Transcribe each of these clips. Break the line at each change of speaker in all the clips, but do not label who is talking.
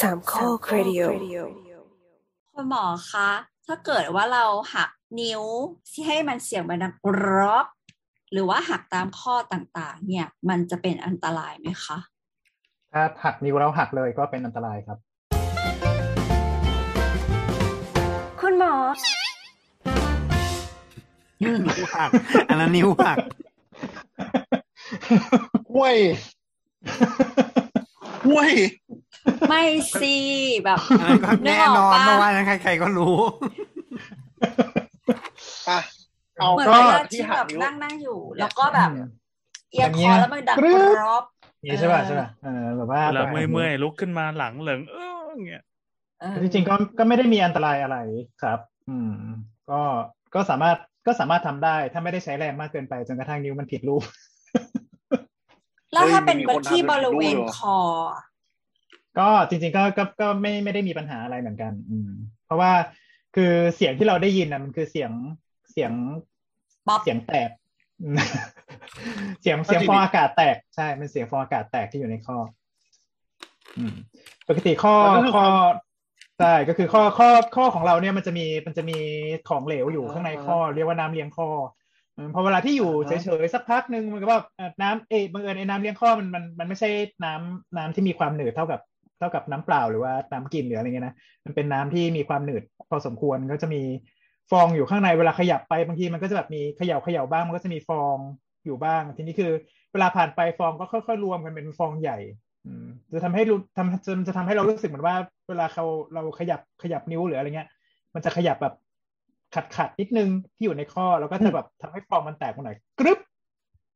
สามข้อครดิโอ
คุณหมอคะ ถ้าเกิดว่าเราหักนิ้วที่ให้มันเสียงมันดังกรอบหรือว่าหักตามข้อต่างๆ เนี่ย มันจะเป็นอันตรายไหมคะ
ถ้าหักนิ้วแล้วหักเลยก็เป็นอันตรายครับ
คุณหมอ
นิ้วหักอันนั้นนิ้วหัก
ห้วยห้วย
ไม่สิแบบ
อันนั้นก็แน่นอน
นึกออกปะ
เพราะว่านั้นใครๆก็รู้
อะเอา
เหมือน
ก็
เวลา
ที่
ที่
หั
แบ
ก
บ
นิ้ว
นั่งนั่งอยู่ แล้วก็แบบ
อืม
เอียงคอแล้วมันดัง
อย่างเงี้ย
กรอบ
นี่ใช่ป่ะ
เออ
ใช่ป่ะเออแบบว่า
แล้วเมื่อยเมื่อยๆลุกขึ้นมาหลังเหลิงเอออย่างเงี้ย
เออ
จริงๆก็ก็ไม่ได้มีอันตรายอะไรครับ อืม ก็ก็สามารถก็สามารถทำได้ ถ้าไม่ได้ใช้แรงมากเกินไปจนกระทั่งนิ้วมันผิดรูป
แล้วถ้าเป็น
เฮ้ยมีคนทำ
ที่บริเวณ
แบบนี้ด้วยเหรอ
คอ
ก็จริง ๆ ก็ก็ก็ไม่ไม่ได้มีปัญหาอะไรเหมือนกัน อืม เพราะว่าคือเสียงที่เราได้ยินนะมันคือเสียงเสียง
ป๊อป
เสียงแตกอืมเสียงเสียงฟองอากาศแตกใช่เป็นเสียงฟองอากาศแตกที่อยู่ในข้ออืมปกติข้อ
มันก็คือ
ข้อ
ความ
ใช่ก็คือข้อข้อข้อของเราเนี่ยมันจะมีมันจะมีของเหลวอยู่ข้างในข้อ เรียกว่าน้ำเลี้ยงข้ออืมพอเวลาที่อยู่
อ่า
เฉ
ฮะ
ยๆสักพักหนึ่งมันก็ว่าเอ่อน้ำเอยบังเอิญไอ้น้ำเลี้ยงข้อมันมันมันไม่ใช่น้ำน้ำที่มีความหนืดเท่ากับ เท่ากับน้ำเปล่าหรือว่าน้ำกินหรืออะไรเงี้ยนะมันเป็นน้ำที่มีความหนืดพอสมควรก็จะมีฟองอยู่ข้างในเวลาขยับไปบางทีมันก็จะแบบมีเขย่าเขย่าบ้างมันก็จะมีฟองอยู่บ้าง ทีนี้คือ เวลาผ่านไปฟองก็ค่อยๆรวมกันเป็นฟองใหญ่อืมจะทำให้รู้ทำจะจะทำให้เรารู้สึกเหมือนว่า เวลาเขาเราขยับขยับนิ้วหรืออะไรเงี้ย มันจะขยับแบบขัดขัดๆนิดนึงที่อยู่ในข้อแล้วก็จะแบบทำให้ฟองมันแตกมาหน่อยกรึบ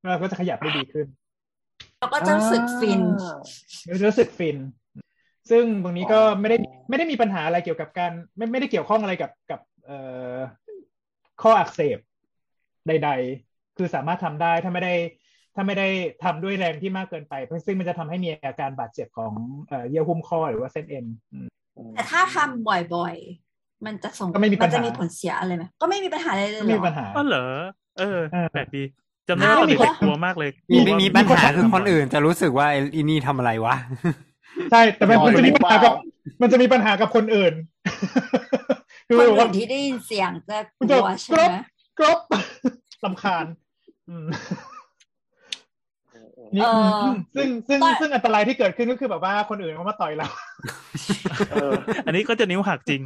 แล้วเราก็จะขยับได้ดีขึ้น
แล้วก็จะรู้สึกฟิน
แล้วจะรู้สึกฟิน ซึ่งตรงนี้ก็ไม่ได้ไม่ได้มีปัญหาอะไรเกี่ยวกับการ ไม่ไม่ได้เกี่ยวข้องอะไรกับกับเอ่อข้ออักเสบใด ๆ คือสามารถทำได้ถ้าไม่ได้ ถ้าไม่ได้ทำด้วยแรงที่มากเกินไป ซึ่งมันจะทำให้มีอาการบาดเจ็บของเอ่อเยื่อหุ้มข้อหรือว่าเส้นเอ็นอืม
แต่ถ้าทำบ่อยๆ มันจะส่ง
ก็ไม่มีปัญหา
จะมีผลเสียอะไรไหมก็ไม่มีปัญหาอะไรเลย
ไม่
เหร
มี
อ
ปัญหา
อ๋อเหรอเออ
เออ
แปลกดีจำได้ว่าตอน
มี
เด็ก
คน
ๆกลัวมากเลย
มี
กลัว
มี
ว่า
ปัญหาคือคนอื่นจะรู้สึกว่าไอ้อีนี่ทำอะไรวะ
ใช่ แต่มัน
นอน
มันจะมี
อยู่
ปัญหากับ
เปล่
มันจะมีปัญหากับคนอื่น คือ
คน
แบบ
อื่
ว่าน
ที่ได้ยินเสียงจะก
มันจะ
ลัวใช่ไหม
กรบลำคาญอืมนี่
เออ
มซึ่งซึ่ง
ตอน
ซึ่งอันตรายที่เกิดขึ้นก็คือแบบว่าคนอื่นเขามาต่อยเรา
เออ
อันนี้ก็จะนิ้วหักจริง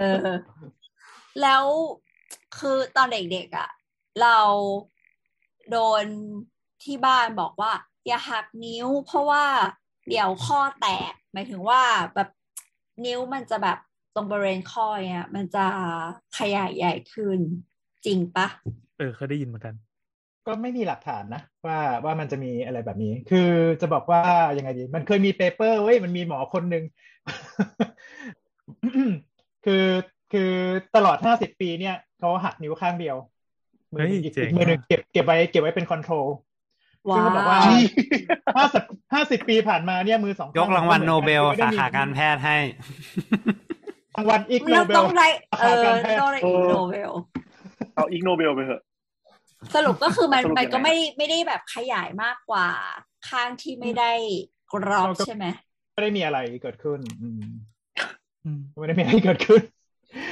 เออ แล้วคือตอนเด็กๆอะ เราโดนที่บ้านบอกว่า อย่าหักนิ้ว เพราะว่า เดี๋ยวข้อแตกหมายถึงว่าแบบนิ้วมันจะแบบตรงบริเวณข้อเนี่ยมันจะขยายใหญ่ขึ้นจริงปะ
เออเคยได้ยินเหมือนกัน
ก็ไม่มีหลักฐานนะว่าว่ามันจะมีอะไรแบบนี้ คือจะบอกว่ายังไงดี มันเคยมี paper เว้ยมันมีหมอคนหนึ่งคือคือตลอดห้าสิบปีเนี่ยเขาหักนิ้วข้างเดียวมือหนึ่ง
เฮ้ย
อีก
เจ๋ง
มือหนึ่ง
อะ
เก็บเก็บไว้เก็บไว้เป็น control
ว่ะ
ซึ่งเขาบอกว่า
ว
ห้าสิบห้าสิบปีผ่านมาเนี่ยมือสอง
ยกรางวัลโนเบล
ไม่ได้
สา
มี
ขาการแพทย์ให้
รางวัลอีกโน
ต้อง
เบ
ต้
ล
องได้เออ
สาขาการแพทย์
ต้องได้อีกโนเบล
เอาอีกโนเบลไปเถอะ
สรุปก็คือมัน
สรุป
มันก็
ยังไง
ไม่ไม่ได้แบบขยายมากกว่า ข้างที่ไม่ได้กรอบใช่ไหม
ไม่ได้มีอะไรเกิดขึ้นอืม
อืม
ไม่ได้มีอะไรเกิดขึ้น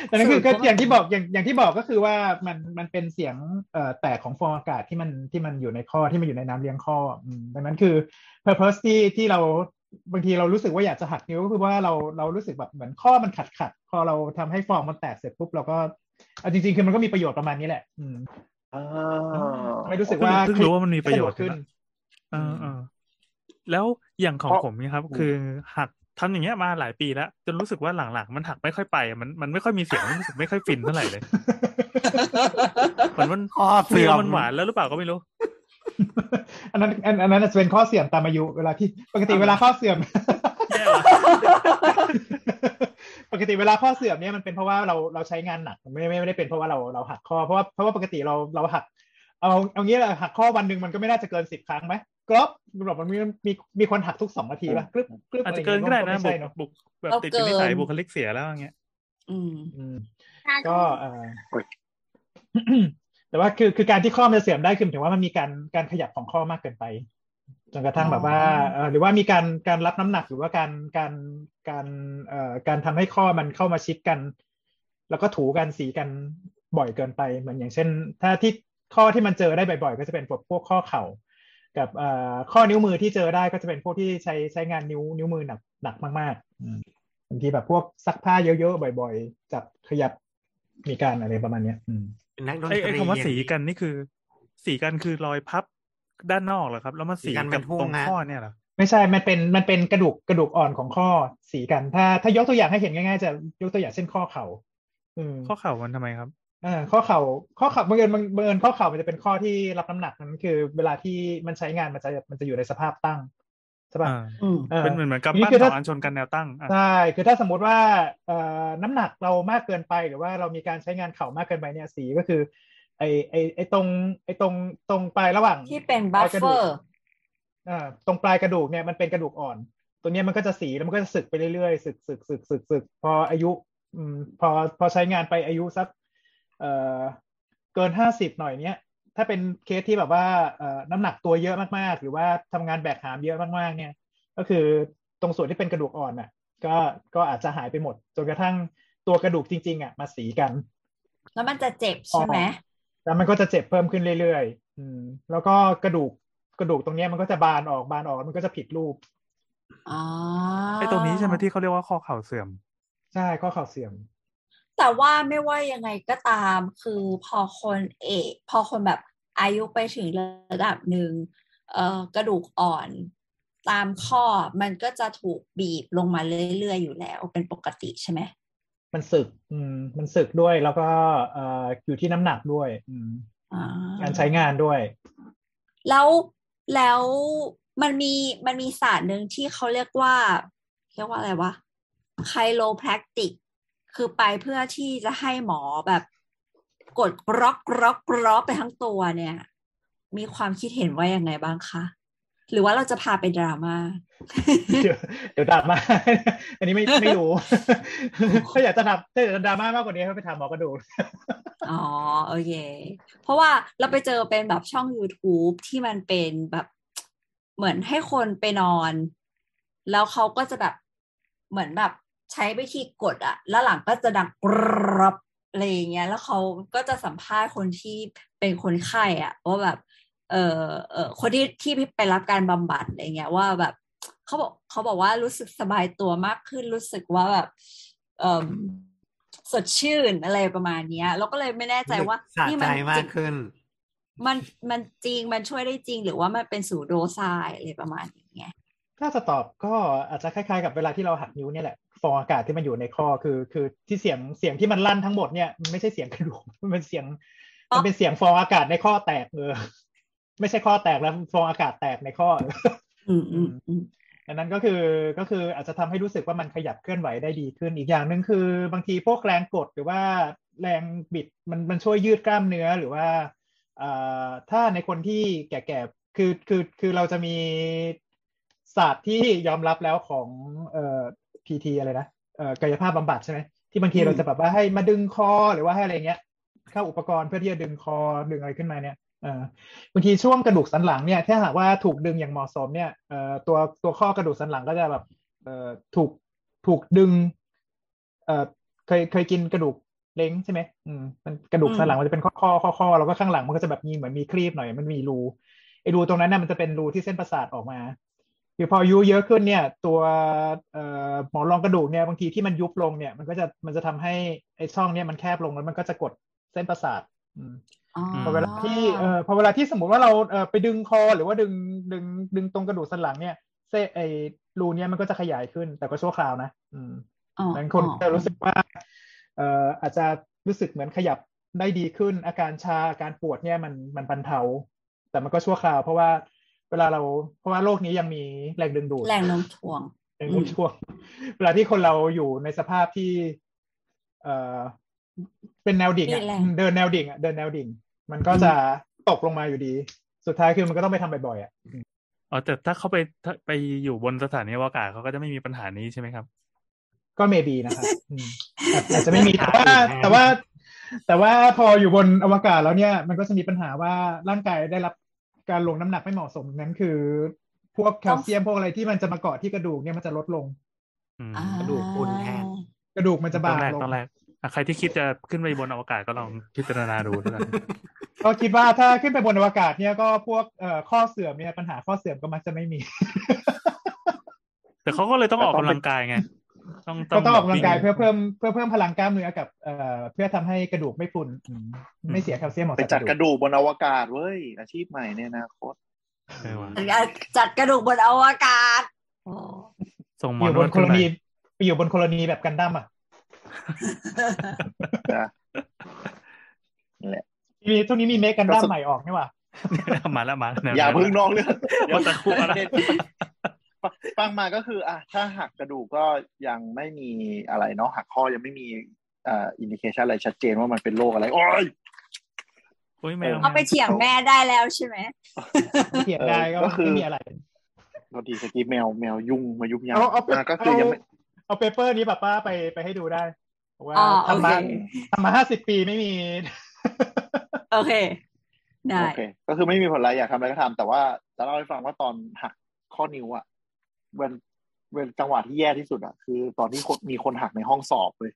แต่นั่นคือ
สรุ
ก็
ปว่า
อย่างที่บอกอย่างอย่างที่บอกก็คือว่ามันมันเป็นเสียงเอ่อแตกของฟองอากาศที่มันที่มันอยู่ในข้อที่มันอยู่ในน้ำเลี้ยงข้ออืมดังนั้นคือ purpose ที่ที่เราบางทีเรารู้สึกว่าอยากจะหักนิ้วก็คือว่าเราเรารู้สึกแบบเหมือนข้อมันขัดขัดพอเราทำให้ฟองมันแตกเสร็จปุ๊บเราก็เอาจริง ๆ คือมันก็มีประโยชน์ประมาณนี้แหละ อืม
อ่า
ไม่รู้สึกว่า
เพิ่งรู้ว่ามันมีประโยชน์
ขึ้น
เออเออแล้วอย่างของ
เพราะ
ผมเนี่ยครับ คือหัก ทำอย่างเงี้ยมาหลายปีแล้ว จนรู้สึกว่าหลังๆ มันหักไม่ค่อยไปอะมันมันไม่ค่อยมีเสียงรู้สึกไม่ค่อยฟินเท่าไหร่เลยเหมือนมัน
ข้อเสื่อม
มันหวานแล้วหรือเปล่าก็ไม่รู้
อันนั้นอันอันนั้นจะเป็นข้อเสื่อมตามอายุเวลาที่ปกติเวลาข้อเสื่อม
แย่ว่ะ
ปกติเวลาข้อเสื่อมเนี่ยมันเป็นเพราะว่าเราเราใช้งานหนักไม่ไม่ไม่ได้เป็นเพราะว่าเราเราหักข้อเพราะว่าเพราะว่าปกติเราเราหัก เอาเอางี้แหละหักข้อวันหนึ่งมันก็ไม่น่าจะเกินสิบครั้งไหม กรอบบอกมันมีมีมีคนหักทุกสองนาทีป่ะกรึบกรึบ
อาจจะเกินก็ได้นะ
ม่
บุ
ใช่
ก
เนอะ
บุกแบบ
เอา
ติดเป็นนิสัย
เกิน
บุคลิกเสียแล้วอย่างเงี้ย
อืม
อืมก็เออแต่ว่าคือคือการที่ข้อมันจะเสื่อมได้คือหมายถึงว่ามันมีการการขยับของข้อมากเกินไปจนกระทั่งแบบว่าเอ่อหรือว่ามีการการรับน้ำหนักหรือว่าการการการเอ่อการทำให้ข้อมันเข้ามาชิดกัน แล้วก็ถูกันสีกันบ่อยเกินไปเหมือนอย่างเช่น ถ้าที่ข้อที่มันเจอได้บ่อยๆ ก็จะเป็นพวกพวกข้อเข่า กับเอ่อข้อนิ้วมือที่เจอได้ก็จะเป็นพวกที่ใช้ใช้งานนิ้วนิ้วมือหนักหนักมากๆอืมบางทีแบบพวกซักผ้าเยอะๆบ่อย ๆ จับขยับมีการอะไรประมาณเนี้ยอืม
เป็นนักดน
ไอ้
ต
ไอ้
รี
คำว่าสี
อย่าง
กันนี่คือ สีกันคือรอยพับด้านนอกเหรอครับ แล้วมาสี
สีกันเป็
กับ
นทุ่ง
ตรง
ฮะ
ข้อเนี่ยเหรอ
ไม่ใช่ มันเป็น มันเป็นกระดูก กระดูกอ่อนของข้อสีกัน ถ้า ถ้ายกตัวอย่างให้เห็นง่ายๆ จะยกตัวอย่างเช่นข้อเข่าอืม
ข้อเข่ามันทำไมครับ
อ่าข้อเข่าข้อเข่าบังเอิญบังบังเอิญข้อเข่ามันจะเป็นข้อที่รับน้ำหนักนั้นคือ เวลาที่มันใช้งานมันจะมันจะอยู่ในสภาพตั้งใช่ป่ะ
อ่า
อืม
เออ
เป็นเหมือนเหมือนกับ
ทีนี้
ปั้น
คือ
สอ
ถ้า
งอันชนกันแนวตั้งอะ
ใช่คือถ้าสมมุติว่าเอ่อน้ำหนักเรามากเกินไปหรือว่าเรามีการใช้งานเข่ามากเกินไปเนี่ยสีก็คือ ไอไอไอตรง ไอตรงตรงปลายระหว่าง
ที่เป็นบัฟเฟอร์
อ่าตรงปลายกระดูกเนี่ยมันเป็นกระดูกอ่อน ตัวเนี้ยมันก็จะสีแล้วมันก็จะสึกไปเรื่อยๆสึกสึกสึกสึกสึกพออายุอืมพอพอใช้งานไปอายุสัก เอ่อเกินห้าสิบหน่อยเนี้ยถ้าเป็นเคสที่แบบว่าเอ่อน้ำหนักตัวเยอะมากๆ หรือว่าทำงานแบกหามเยอะมากๆ เนี่ย ก็คือตรงส่วนที่เป็นกระดูกอ่อนน่ะ ก็ก็อาจจะหายไปหมดจนกระทั่งตัวกระดูกจริง ๆ อะ มาสีกัน
แล้วมันจะเจ็บใช่ไหม
แล้วมันก็จะเจ็บเพิ่มขึ้นเรื่อยๆอืม แล้วก็กระดูกกระดูกตรงเนี้ยมันก็จะบานออกบานออกแล้วมันก็จะผิดรูป
อ๋อ
ไอ้ตรงนี้ใช่ไหมที่เขาเรียกว่าข้อเข่าเสื่อม
ใช่ข้อเข่าเสื่อม
แต่ว่าไม่ว่ายังไงก็ตามคือพอคนเอกพอคนแบบอายุไปถึงระดับหนึ่งเอ่อกระดูกอ่อนตามข้อมันก็จะถูกบีบลงมาเรื่อยๆอยู่แล้ว เป็นปกติใช่ไหม
มันสึก อืม มันสึกด้วยแล้วก็เอ่ออยู่ที่น้ำหนักด้วย อืม
อ่า
การใช้งานด้วย
แล้วแล้วมันมีมันมีศาสตร์หนึ่งที่เขาเรียกว่าเรียกว่าอะไรวะไคโลแพคติก คือไปเพื่อที่จะให้หมอแบบกดกร็อกกร็อกกร็อกไปทั้งตัวเนี่ย มีความคิดเห็นว่ายังไงบ้างคะหรือว่าเราจะพาไปดราม่า
เดี๋ยวเดี๋ยวดราม่าอันนี้ไม่ไม่รู้ถ้าอยากจะทำถ้าอยากจะดราม่ามากกว่านี้ให้ไปถามหมอกระดูก
อ๋อโอเค เพราะว่าเราไปเจอเป็นแบบช่อง YouTube ที่มันเป็นแบบเหมือนให้คนไปนอน แล้วเขาก็จะแบบเหมือนแบบ ใช้วิธีกดอะแล้วหลังก็จะดังกรอบอะไรอย่างเงี้ย แล้วเขาก็จะสัมภาษณ์คนที่เป็นคนไข้อะว่าแบบ เออเออคนที่ที่ไปรับการบำบัดอะไรเงี้ยว่าแบบเขาบอกเขาบอกว่ารู้สึกสบายตัวมากขึ้นรู้สึกว่าแบบ เออสดชื่นอะไรประมาณเนี้ยเราก็เลยไม่แน่ใจว่า
สะ
นี่
ใจ
มัน
มา
จริ
ก
ง
ขึ้น
มันมันจริงมันช่วยได้จริง หรือว่ามันเป็นสูโดไซด์อะไรประมาณนี้ไง
ถ้าจะตอบก็อาจจะคล้ายๆกับเวลาที่เราหักนิ้วเนี่ยแหละ ฟองอากาศที่มันอยู่ในคอคือ คือที่เสียงเสียงที่มันลั่นทั้งหมดเนี่ยมันไม่ใช่เสียงกระดูกมันเป็นเสียง มันเป็นเสียงฟองอากาศในข้อแตกเออไม่ใช่ข้อแตกแล้วฟองอากาศแตกในข้อ
อืมอืมอืม
ดังนั้นก็คือก็คืออาจจะทำให้รู้สึกว่ามันขยับเคลื่อนไหวได้ดีขึ้นอีกอย่างหนึ่งคือ บางทีพวกแรงกดหรือว่าแรงบิดมันมันช่วยยืดกล้ามเนื้อหรือว่าเอ่อถ้าในคนที่แก่ๆคือคือคือเราจะมีศาสตร์ที่ยอมรับแล้วของ เอ่อ PT อะไรนะเอ่อกายภาพบำบัดใช่ไหมที่บางทีเราจะแบบว่าให้มาดึงคอหรือว่าให้อะไรเงี้ยเข้าอุปกรณ์เพื่อที่จะดึงคอดึงอะไรขึ้นมาเนี่ยเอ่อบางทีช่วงกระดูกสันหลังเนี่ยถ้าหากว่าถูกดึงอย่างเหมาะสมเนี่ยเอ่อตัวตัวข้อกระดูกสันหลังก็จะแบบเอ่อถูกถูกดึงเอ่อเคยเคยกินกระดูกเล้งใช่ไหมอืมมันกระดูกสันหลังมันจะเป็นข้อข้อข้อข้อแล้วก็ข้างหลังมันก็จะแบบมีเหมือนมีครีบหน่อยมันมีรูไอ้รูตรงนั้นน่ะมันจะเป็นรูที่เส้นประสาทออกมา คือพออายุเยอะขึ้นเนี่ย ตัวเอ่อหมอนรองกระดูกเนี่ยบางทีที่มันยุบลงเนี่ย มันก็จะมันจะทำให้ไอ้ช่องเนี่ยมันแคบลงแล้วมันก็จะกดเส้นประสาทอืม
อ๋อ
พอเวลาที่เอ่อพอเวลาที่สมมติว่าเราเอ่อไปดึงคอหรือว่าดึงดึงดึงตรงกระดูกสันหลังเนี่ยเส้นไอ้รูเนี่ยมันก็จะขยายขึ้น แต่ก็ชั่วคราวนะ อืม
อ๋อ
บางคนจะรู้สึกว่าเอ่ออาจจะรู้สึกเหมือนขยับได้ดีขึ้นอาการชาอาการปวดเนี่ยมันมันบรรเทา แต่มันก็ชั่วคราว เพราะว่า เวลาเราเพราะว่าโลกนี้ยังมีแรงดึงดูด
แรงโน้มถ่วง
ในทุกช่วง เวลาที่คนเราอยู่ในสภาพที่ เอ่อเป็นแนวดิ่งอะ
มีแรง
เดินแนวดิ่งอะเดินแนวดิ่ง มันก็จะตกลงมาอยู่ดี สุดท้ายคือมันก็ต้องไปทำบ่อยๆอะ
อ๋อแต่ถ้าเขาไปถ้าไปอยู่บนสถานีอวกาศเขาก็จะไม่มีปัญหานี้ใช่ไหมครับ
ก็เมบีนะครับอืมอาจอาจจะไม่มีแต่ว่าแต่ว่า แต่ว่าพออยู่บนอวกาศแล้วเนี่ย มันก็จะมีปัญหาว่าร่างกายได้รับ การลงน้ำหนักไม่เหมาะสมนั้นคือ พวกแคลเซียมพวกอะไรที่มันจะมาเกาะที่กระดูกเนี่ยมันจะลดลง
อืม
อ่าก
ระดูกพรุนแทน
กระดูกมันจะ
ต
บา
อน
ง
แรก
ลง
ตอนแรกอะใครที่คิดจะขึ้นไปบนอวกาศก็ลองพิจารณาดูด้วยกัน
ก็คิดว่าถ้าขึ้นไปบนอวกาศเนี่ยก็พวกเอ่อข้อเสื่อมเนี่ยปัญหาข้อเสื่อมก็มักจะไม่มี
แต่เขาก็เลยต้องออกกำลังกายไง ต้อง
ก็ต้องออกกำลังกาย
วิ่
เพื่อเพิ่มเพื่อเพิ่มพลังกล้ามเนื้อกับเอ่อเพื่อทำให้กระดูกไม่พรุนอืมไม่เสียแคลเซียมออก
ไป
จาก
จัด
ก
ก
ระ
ระ
ดูก
ดูกบนอวกาศเว้ยอาชีพใหม่ในอนาคต
เออว่ะ
จัดกระดูกบนอวกาศโอ้
ส่งหม
อ
อยู่น
บ
วด
นโค
ขึ้
โล
นไป
นีไปอยู่บนโคโลนีแบบกันดั้มอะ
นะนั่นแหละ
มีช่วงนี้มีเมคกันดั้ม
ก็ส
ใหม่ออกนี่หว่า
มาแล้วมาแล้ว
อย่าเพึ่งนอกเรื่อง
ว่าแต่คู่อะไร
ฟังมาก็คือ อะถ้าหักกระดูกก็ยังไม่มีอะไรเนาะหักข้อยังไม่มีอ่าอินดิเคชันอะไรชัดเจนว่ามันเป็นโรคอะไรโอ้ย
โอ้ยแมว
เอาไปเถียงแม่ได้แล้วใช่ไหม
เถียงได้ก็
เออก็คือ
ไม่มีอะไร
พอดีสกี้แมวแมวยุ่งมายุบยา
เอาเอา
อะก็คือยังไม่
เอาเปเปอร์นี้แบบว่าไปไปให้ดูได้บอกว่า
อ๋อโอ
ทำ
เค
มาทำมาห้าสิบปีไม่มี
โอเค ได้
โอเคก็คือไม่มีผลอะไรอยากทำอะไรก็ทำแต่ว่าจะเล่าให้ฟังว่าตอนหักข้อนิ้วอะ เวนเวนจังหวะที่แย่ที่สุดอะคือ ตอนที่คนมีคนหักในห้องสอบเลย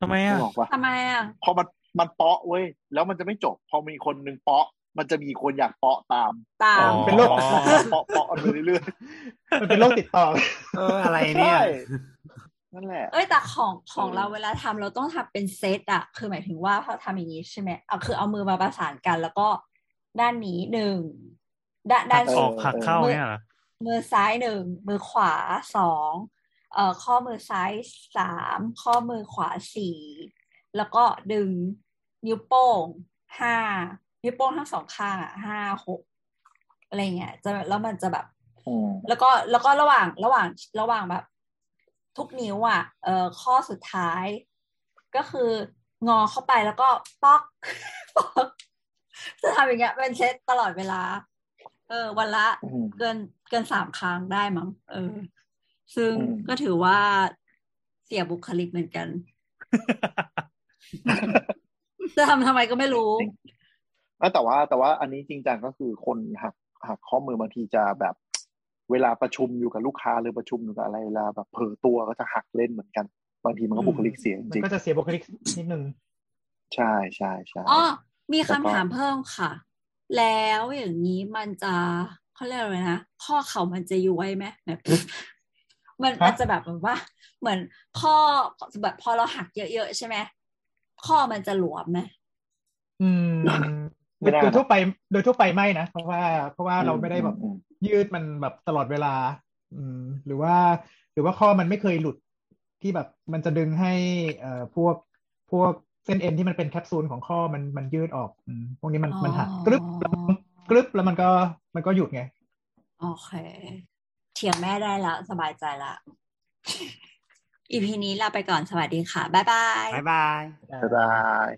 ทำไมอะ
บอกว่า
ทำไมอะ
พอมันมันเปาะเว้ยแล้วมันจะไม่จบ พอมีคนหนึ่งเปาะ มันจะมีคนอยากเปาะตาม
ตาม
อ๋อ
เป็นโรค
เปาะเปาะเปาะไปเรื่อย
มันเป็นโรคติดต่อ
เอออะไร
ๆ
เนี่ย
ใช่นั่นแหละ
เอ้ยแต่ของของ
เออ
เราเวลาทำเราต้องทำเป็นเซตอะคือหมายถึงว่าพอทำอย่างนี้ใช่ไหมเอาคือเอามือมาประสานกันแล้วก็ด้านนี้หนึ่งด้านด้าน
ออกหักเข้าเนี่ยเหรอ
มือซ้ายหนึ่งมือขวาสองเอ่อข้อมือซ้ายสามข้อมือขวาสี่แล้วก็ดึงนิ้วโป้งห้านิ้วโป้งทั้งสองข้างอะห้าหกอะไรเงี้ยจะแล้วมันจะแบบ
อืม
แล้วก็แล้วก็ระหว่างระหว่างระหว่างแบบ ทุกนิ้วอะเอ่อข้อสุดท้าย ก็คืองอเข้าไปแล้วก็ป๊อกป๊อกจะทำอย่างเงี้ยเป็นเซตตลอดเวลา เออ วันละ
อืม
เกินเกินสามครั้งได้มั้งเออ ซึ่ง
อืม
ก็ถือว่าเสียบุคลิกเหมือนกันจะทำทำไมก็ไม่รู้
แล้วแต่ว่าแต่ว่าอันนี้จริงจังก็คือคนหักหักข้อมือบางทีจะแบบเวลาประชุมอยู่กับลูกค้าหรือประชุมอยู่กับอะไรเวลาแบบเผลอตัวก็จะหักเล่นเหมือนกัน บางทีมันก็บุคลิกเสียจ
มัน
ริง
ก็จะเสียบุคลิกนิดนึง
ๆใช่ใช่ใช่
อ๋อมี
แล้ว
คำ
ก็
ถามเพิ่มค่ะ แล้วอย่างนี้มันจะเขาเรียกอะไรนะข้อเข่ามันจะย้วยไหมแบบมัน
ฮะ
มันจะแบบเหมือนว่า เหมือนข้อแบบพอเราหักเยอะๆใช่ไหมข้อมันจะหลวมไหม
อืม
ไม่น่า
โดยทั่วไปโดยทั่วไปไม่นะเพราะว่า เพราะว่าเราไม่ได้แบบ
อืม
ยืดมันแบบตลอดเวลา อืม หรือว่า หรือว่าข้อมันไม่เคยหลุดที่แบบมันจะดึงให้เอ่อพวกพวก เส้นเอ็นที่มันเป็นแคปซูลของข้อมันมันยืดออกอืมพวกนี้มันมันหักกรึบแล้วกรึบแล้วมันก็มันก็หยุดไง
โอเค เถียงแม่ได้แล้วสบายใจละอีพีนี้ลาไปก่อนสวัสดีค่ะ บ๊ายบาย
บ๊ายบาย
บ๊ายบาย